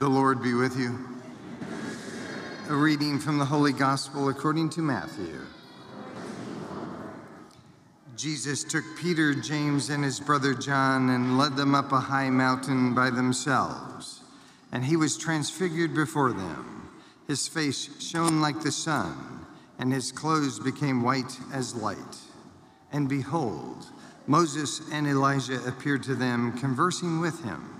The Lord be with you. A reading from the Holy Gospel according to Matthew. Jesus took Peter, James, and his brother John and led them up a high mountain by themselves. And he was transfigured before them. His face shone like the sun, and his clothes became white as light. And behold, Moses and Elijah appeared to them, conversing with him.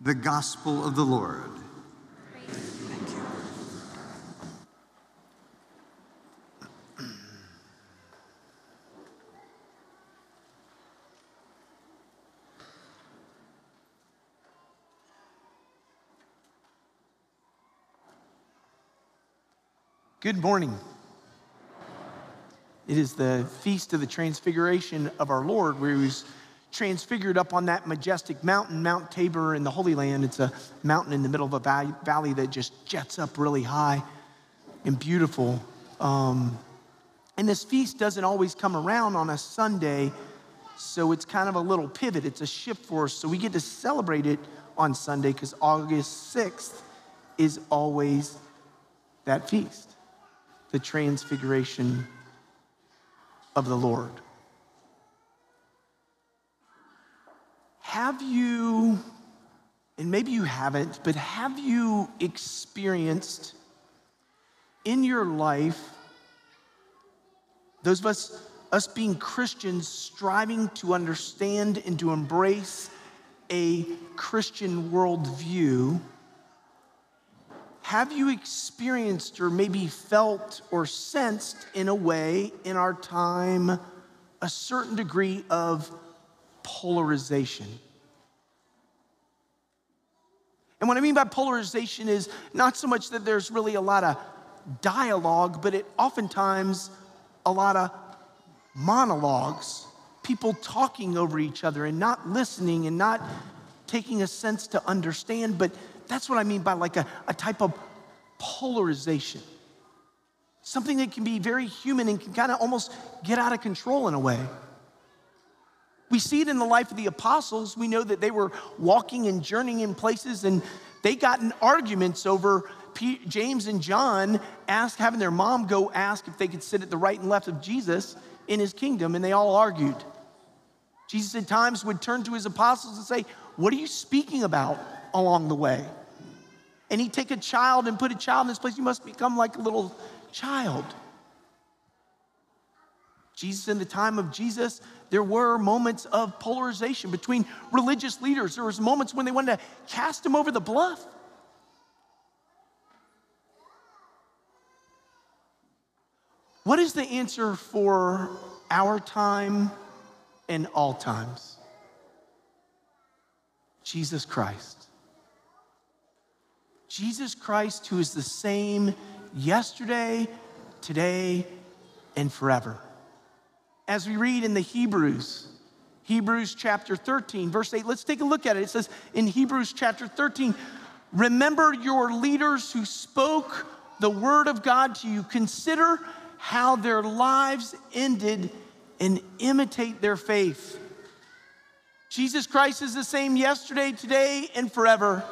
The Gospel of the Lord. Thank you. Good morning. It is the feast of the transfiguration of our Lord, where he was transfigured up on that majestic mountain, Mount Tabor in the Holy Land. It's a mountain in the middle of a valley that just jets up really high and beautiful. Um, and this feast doesn't always come around on a Sunday, so it's kind of a little pivot. It's a shift for us. So we get to celebrate it on Sunday because August 6th is always that feast the transfiguration of the Lord. Have you, and maybe you haven't, but have you experienced in your life those of us, us being Christians, striving to understand and to embrace a Christian worldview? Have you experienced or maybe felt or sensed in a way in our time a certain degree of polarization? And what I mean by polarization is not so much that there's really a lot of dialogue, but it oftentimes a lot of monologues, people talking over each other and not listening and not taking a sense to understand, but that's what I mean by like a, a type of polarization. Something that can be very human and can kind of almost get out of control in a way. We see it in the life of the apostles. We know that they were walking and journeying in places and they got in arguments over P- James and John ask, having their mom go ask if they could sit at the right and left of Jesus in his kingdom, and they all argued. Jesus at times would turn to his apostles and say, What are you speaking about along the way? And he'd take a child and put a child in this place. You must become like a little child. Jesus, in the time of Jesus, there were moments of polarization between religious leaders. There was moments when they wanted to cast him over the bluff. What is the answer for our time and all times? Jesus Christ. Jesus Christ, who is the same yesterday, today, and forever. As we read in the Hebrews, Hebrews chapter 13, verse 8, let's take a look at it. It says in Hebrews chapter 13, remember your leaders who spoke the word of God to you. Consider how their lives ended and imitate their faith. Jesus Christ is the same yesterday, today, and forever.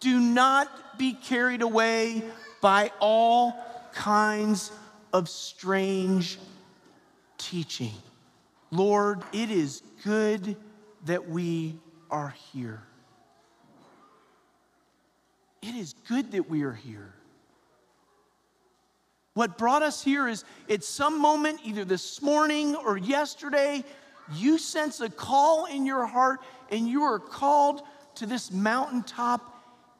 Do not be carried away by all kinds of strange teaching. Lord, it is good that we are here. It is good that we are here. What brought us here is at some moment, either this morning or yesterday, you sense a call in your heart and you are called to this mountaintop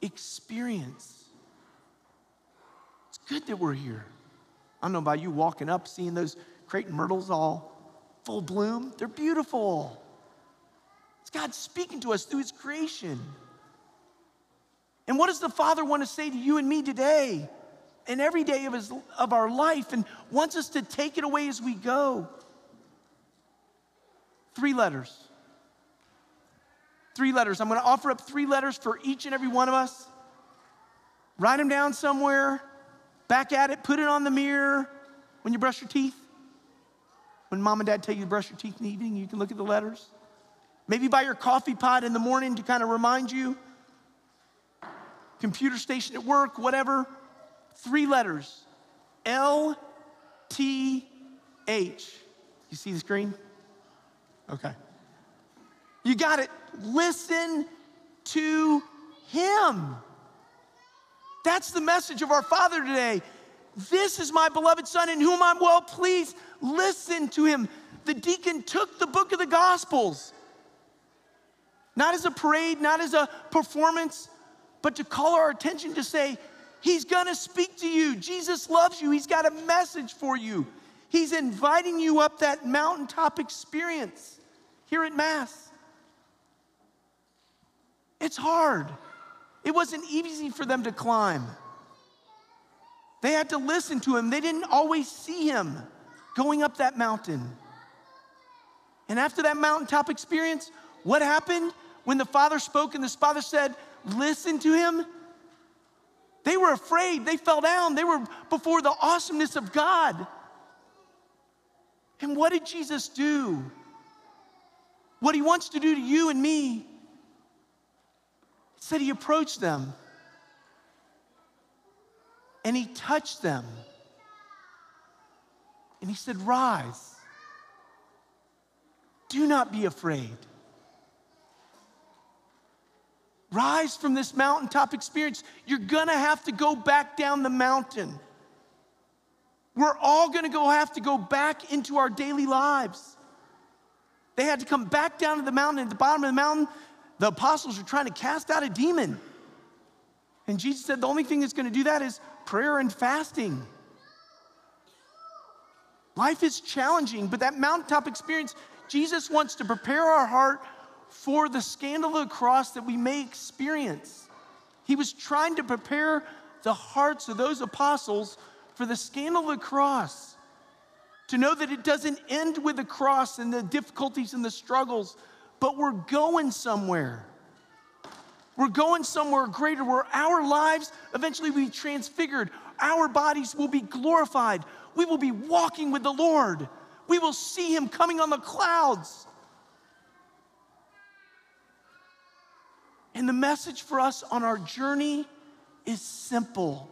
experience. It's good that we're here. I don't know about you walking up, seeing those crepe myrtles all full bloom. They're beautiful. It's God speaking to us through His creation. And what does the Father want to say to you and me today? and every day of, his, of our life and wants us to take it away as we go. Three letters. Three letters. I'm going to offer up three letters for each and every one of us. Write them down somewhere, back at it, put it on the mirror when you brush your teeth. When mom and dad tell you to brush your teeth in the evening, you can look at the letters. Maybe buy your coffee pot in the morning to kind of remind you. Computer station at work, whatever three letters L T H. You see the screen? Okay. You got it. Listen to Him. That's the message of our Father today. This is my beloved Son in whom I'm well pleased. Listen to Him. The deacon took the book of the Gospels, not as a parade, not as a performance, but to call our attention to say, He's gonna speak to you. Jesus loves you. He's got a message for you. He's inviting you up that mountaintop experience here at Mass. It's hard. It wasn't easy for them to climb. They had to listen to him. They didn't always see him going up that mountain. And after that mountaintop experience, what happened when the Father spoke and the Father said, Listen to him? They were afraid. They fell down. They were before the awesomeness of God. And what did Jesus do? What he wants to do to you and me. He said he approached them and he touched them. And he said, Rise. Do not be afraid. Rise from this mountaintop experience. You're gonna have to go back down the mountain. We're all gonna go have to go back into our daily lives. They had to come back down to the mountain. At the bottom of the mountain, the apostles were trying to cast out a demon. And Jesus said the only thing that's gonna do that is prayer and fasting. Life is challenging, but that mountaintop experience, Jesus wants to prepare our heart for the scandal of the cross that we may experience. He was trying to prepare the hearts of those apostles for the scandal of the cross, to know that it doesn't end with the cross and the difficulties and the struggles, but we're going somewhere. We're going somewhere greater where our lives eventually will be transfigured. Our bodies will be glorified. We will be walking with the Lord. We will see Him coming on the clouds. And the message for us on our journey is simple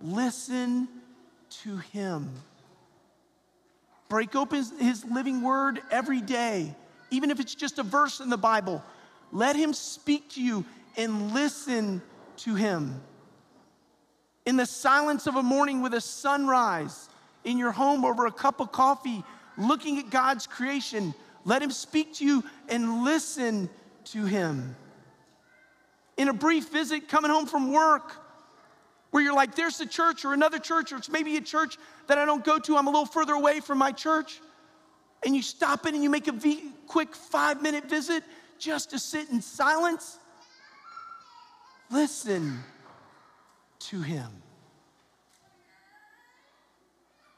listen to Him. Break open His living word every day, even if it's just a verse in the Bible. Let Him speak to you and listen to Him. In the silence of a morning with a sunrise, in your home over a cup of coffee, looking at God's creation, let Him speak to you and listen to Him. In a brief visit coming home from work, where you're like, there's a church or another church, or it's maybe a church that I don't go to, I'm a little further away from my church, and you stop in and you make a v- quick five minute visit just to sit in silence, listen to Him.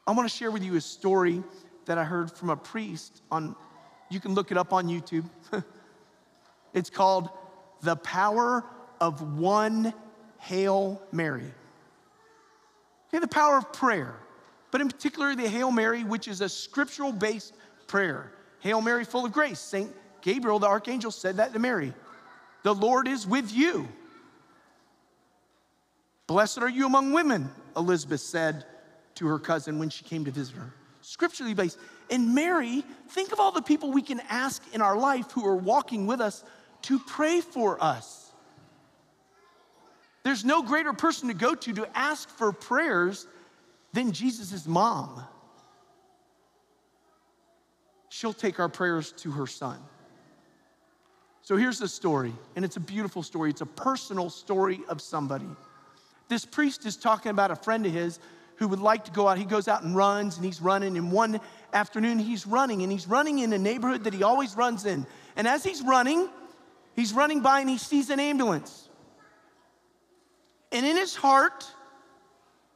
I want to share with you a story that I heard from a priest on, you can look it up on YouTube. It's called The Power of One Hail Mary. Okay, the power of prayer, but in particular the Hail Mary, which is a scriptural based prayer. Hail Mary, full of grace. Saint Gabriel, the archangel, said that to Mary. The Lord is with you. Blessed are you among women, Elizabeth said to her cousin when she came to visit her. Scripturally based. And Mary, think of all the people we can ask in our life who are walking with us to pray for us. There's no greater person to go to to ask for prayers than Jesus' mom, she'll take our prayers to her son. So here's the story, and it's a beautiful story. It's a personal story of somebody. This priest is talking about a friend of his who would like to go out. He goes out and runs, and he's running. And one afternoon, he's running, and he's running in a neighborhood that he always runs in. And as he's running, he's running by and he sees an ambulance. And in his heart,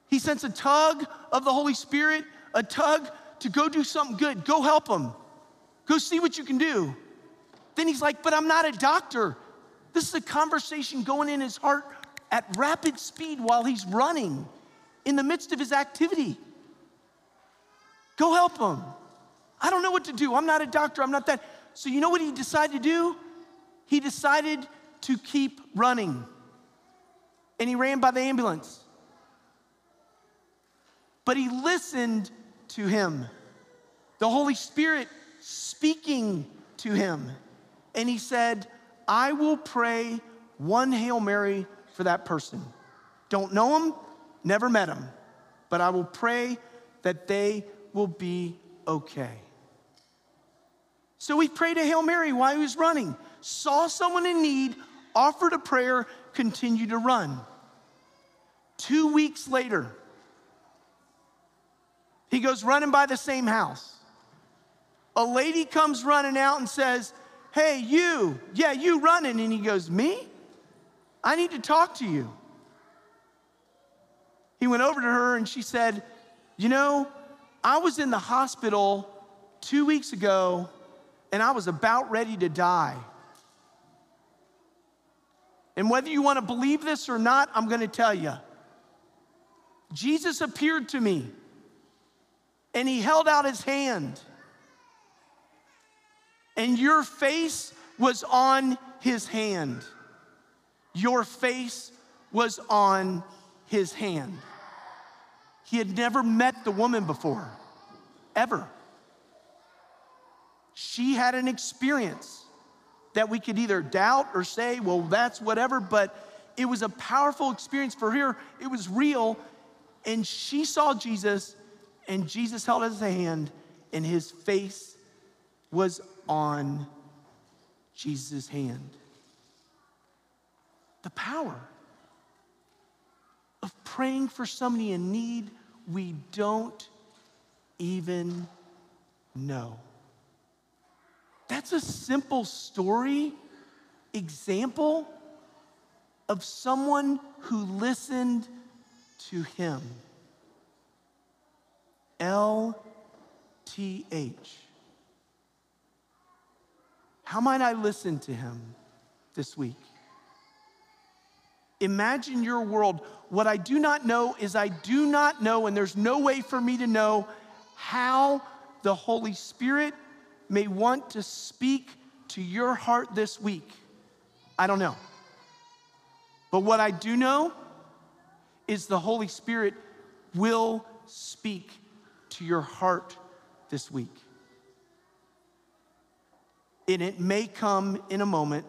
he sends a tug of the Holy Spirit, a tug to go do something good. Go help him. Go see what you can do. Then he's like, But I'm not a doctor. This is a conversation going in his heart at rapid speed while he's running in the midst of his activity. Go help him. I don't know what to do. I'm not a doctor. I'm not that. So, you know what he decided to do? He decided to keep running. And he ran by the ambulance. But he listened to him. The Holy Spirit speaking to him. And he said, I will pray one Hail Mary for that person. Don't know him, never met him, but I will pray that they will be okay. So he prayed a Hail Mary while he was running, saw someone in need, offered a prayer, continued to run. Two weeks later, he goes running by the same house. A lady comes running out and says, Hey, you, yeah, you running. And he goes, Me? I need to talk to you. He went over to her and she said, You know, I was in the hospital two weeks ago and I was about ready to die. And whether you want to believe this or not, I'm going to tell you. Jesus appeared to me and he held out his hand, and your face was on his hand. Your face was on his hand. He had never met the woman before, ever. She had an experience that we could either doubt or say, well, that's whatever, but it was a powerful experience for her. It was real. And she saw Jesus, and Jesus held his hand, and his face was on Jesus' hand. The power of praying for somebody in need we don't even know. That's a simple story, example of someone who listened to him. LTH. How might I listen to him this week? Imagine your world. What I do not know is I do not know, and there's no way for me to know how the Holy Spirit may want to speak to your heart this week. I don't know. But what I do know is the Holy Spirit will speak to your heart this week. And it may come in a moment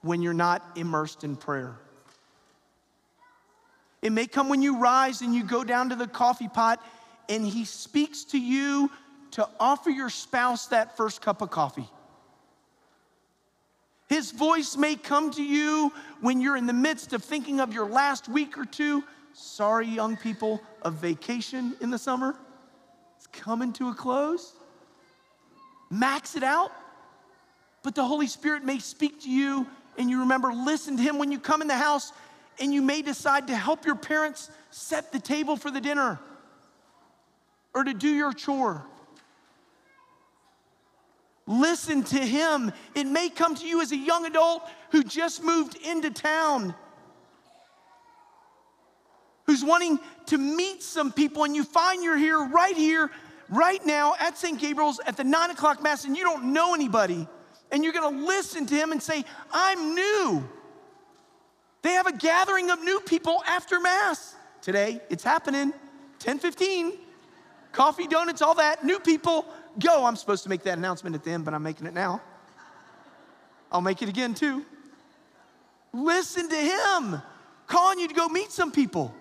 when you're not immersed in prayer. It may come when you rise and you go down to the coffee pot and he speaks to you to offer your spouse that first cup of coffee. His voice may come to you when you're in the midst of thinking of your last week or two. Sorry, young people, of vacation in the summer. It's coming to a close. Max it out. But the Holy Spirit may speak to you and you remember, listen to Him when you come in the house and you may decide to help your parents set the table for the dinner or to do your chore. Listen to him. It may come to you as a young adult who just moved into town, who's wanting to meet some people, and you find you're here, right here, right now at St. Gabriel's at the nine o'clock Mass, and you don't know anybody, and you're gonna listen to him and say, I'm new. They have a gathering of new people after Mass. Today, it's happening, 1015. Coffee, donuts, all that, new people, go. I'm supposed to make that announcement at the end, but I'm making it now. I'll make it again too. Listen to him calling you to go meet some people.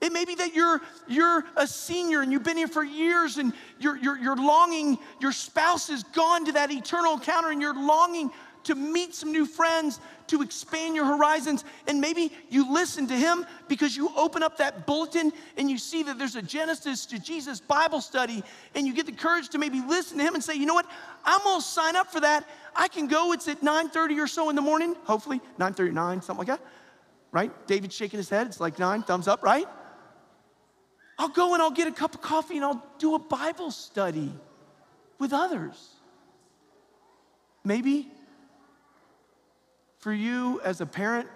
It may be that you're, you're a senior and you've been here for years and you're, you're, you're longing, your spouse has gone to that eternal encounter and you're longing to meet some new friends, to expand your horizons. And maybe you listen to him because you open up that bulletin and you see that there's a Genesis to Jesus Bible study, and you get the courage to maybe listen to him and say, you know what, I'm gonna sign up for that. I can go, it's at 9:30 or so in the morning, hopefully, 9:39, something like that. Right? David's shaking his head, it's like nine, thumbs up, right? I'll go and I'll get a cup of coffee and I'll do a Bible study with others. Maybe for you as a parent,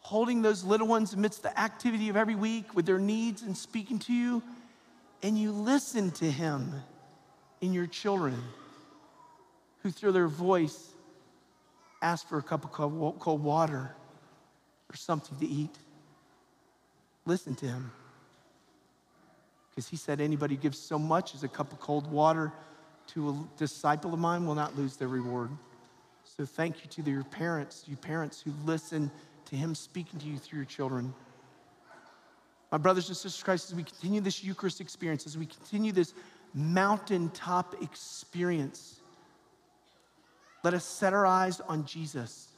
holding those little ones amidst the activity of every week with their needs and speaking to you, and you listen to Him in your children who, through their voice, ask for a cup of cold water or something to eat. Listen to Him. Because He said, anybody who gives so much as a cup of cold water to a disciple of mine will not lose their reward. So thank you to your parents, you parents who listen to him speaking to you through your children. My brothers and sisters Christ, as we continue this Eucharist experience, as we continue this mountaintop experience, let us set our eyes on Jesus,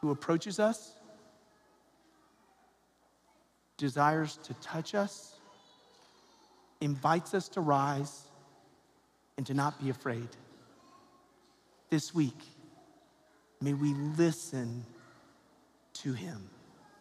who approaches us, desires to touch us, invites us to rise, and to not be afraid this week, may we listen to him.